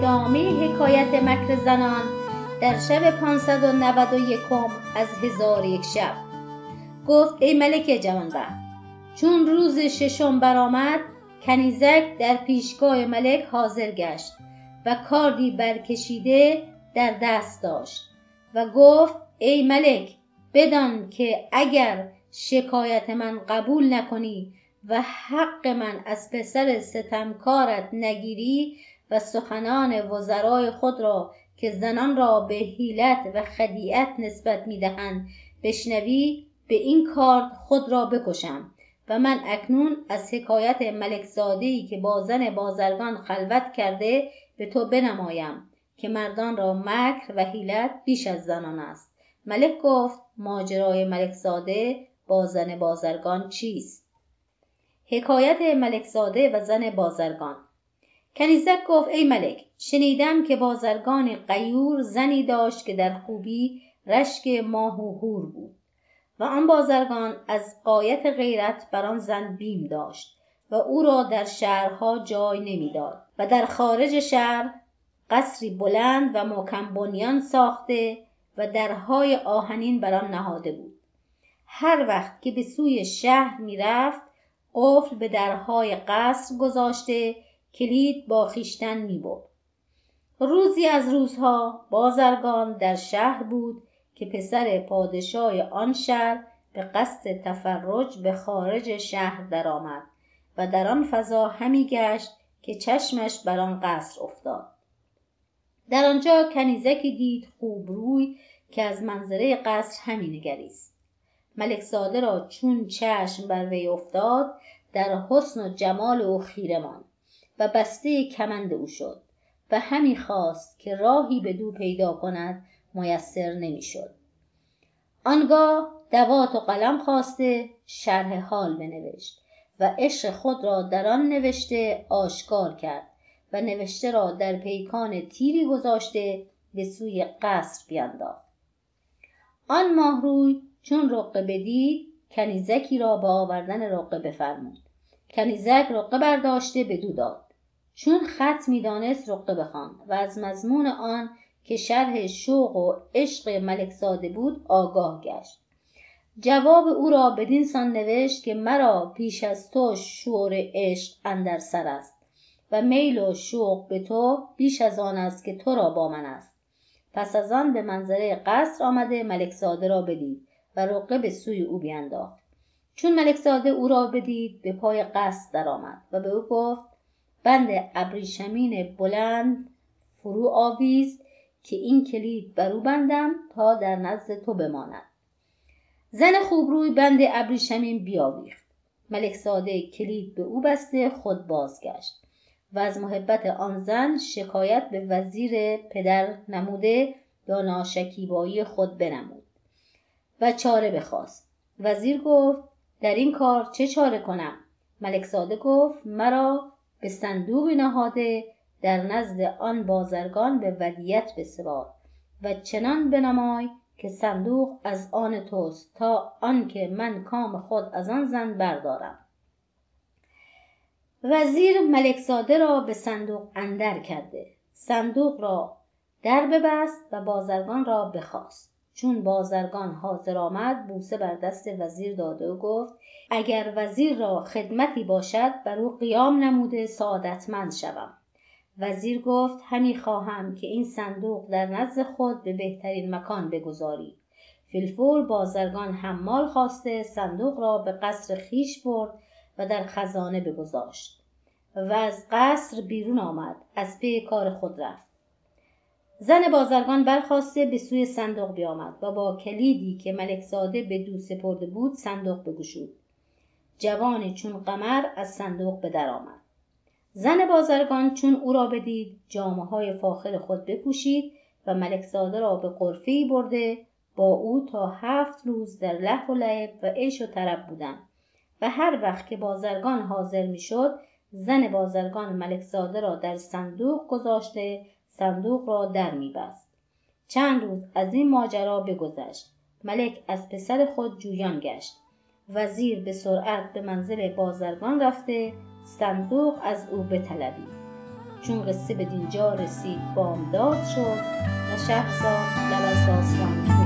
ادامه حکایت مکر زنان در شب 591 از هزار یک شب. گفت ای ملک جوانبخت چون روز ششم برآمد کنیزک در پیشگاه ملک حاضر گشت و کاردی برکشیده در دست داشت و گفت ای ملک بدان که اگر شکایت من قبول نکنی و حق من از پسر ستمکارت نگیری و سخنان وزرای خود را که زنان را به حیلت و خدیعت نسبت می‌دهند بشنوی به این کار خود را بکشم. و من اکنون از حکایت ملک ای که با زن بازرگان خلوت کرده به تو بنمایم که مردان را مکر و حیلت بیش از زنان است. ملک گفت ماجرای ملک زاده با زن بازرگان چیست؟ حکایت ملک زاده و زن بازرگان کنیزک گفت ای ملک شنیدم که بازرگان قیور زنی داشت که در خوبی رشک ماه و هور بود و آن بازرگان از قایت غیرت بر آن زن بیم داشت و او را در شهرها جای نمی‌داد و در خارج شهر قصری بلند و محکم بنیان ساخته و درهای آهنین بر آن نهاده بود. هر وقت که به سوی شهر می‌رفت قفل به درهای قصر گذاشته کلید با خویشتن می‌برد روزی از روزها بازرگان در شهر بود که پسر پادشاه آن شهر به قصد تفرج به خارج شهر درآمد و در آن فضا همی گشت که چشمش بر آن قصر افتاد. در آنجا کنیزکی دید خوب روی که از منظره قصر همی نگریست. ملک زاده را چون چشم بر وی افتاد در حسن و جمال او خیره ماند. و بسته کمند او شد و همی خواست که راهی به دو پیدا کند میسر نمی‌شد. آنگاه دوات و قلم خواسته شرح حال بنوشت و عشق خود را در آن نوشته آشکار کرد و نوشته را در پیکان تیری گذاشته به سوی قصر بیانداخت آن ماهروی چون رقه بدید کنیزکی را به آوردن رقه بفرمود. کنیزک رقه برداشته بدو داد. چون خط می‌دانست رقه بخواند و از مضمون آن که شرح شوق و عشق ملک زاده بود آگاه گشت. جواب او را بدین سان نوشت که مرا پیش از تو شور عشق اندر سر است و میل و شوق به تو بیش از آن است که تو را با من است. پس از آن به منظره قصر آمده ملک زاده را بدید و رقه به سوی او بینداخت. چون ملک زاده او را بدید به پای قصد درآمد و به او گفت بند ابریشمین بلند فرو آویز که این کلید بر او بندم تا در نزد تو بماند. زن خوبروی بند ابریشمین بیاویخت. ملک زاده کلید به او بسته خود بازگشت و از محبت آن زن شکایت به وزیر پدر نموده یا ناشکیبایی خود بنمود و چاره بخواست. وزیر گفت در این کار چه چاره کنم؟ ملک زاده گفت مرا به صندوقی نهاده در نزد آن بازرگان به ودیت بسپار و چنان بنمای که صندوق از آن توست تا آنکه من کام خود از آن زن بردارم. وزیر ملک زاده را به صندوق اندر کرده. صندوق را در ببست و بازرگان را بخواست. چون بازرگان حاضر آمد بوسه بر دست وزیر داده و گفت اگر وزیر را خدمتی باشد بر او قیام نموده سعادتمند شوم. وزیر گفت همی خواهم که این صندوق در نزد خود به بهترین مکان بگذاری. فیلفور بازرگان حمال خواسته صندوق را به قصر خیش برد و در خزانه بگذاشت. و از قصر بیرون آمد از پی کار خود رفت. زن بازرگان برخواسته به سوی صندوق بیامد و با کلیدی که ملک زاده به دو سپرده بود صندوق بگشود. جوانی چون قمر از صندوق به در آمد. زن بازرگان چون او را بدید جامعه های فاخر خود بپوشید و ملک زاده را به قرفه برده با او تا هفت روز در لح و لعب و عیش و طرب بودند. و هر وقت که بازرگان حاضر می‌شد زن بازرگان ملک زاده را در صندوق گذاشته صندوق را در میبست. چند روز از این ماجرا بگذشت. ملک از پسر خود جویان گشت. وزیر به سرعت به منزل بازرگان رفته صندوق از او بطلبید چون قصه به دینجا رسید بامداد شد و شهرزاد لب از داستان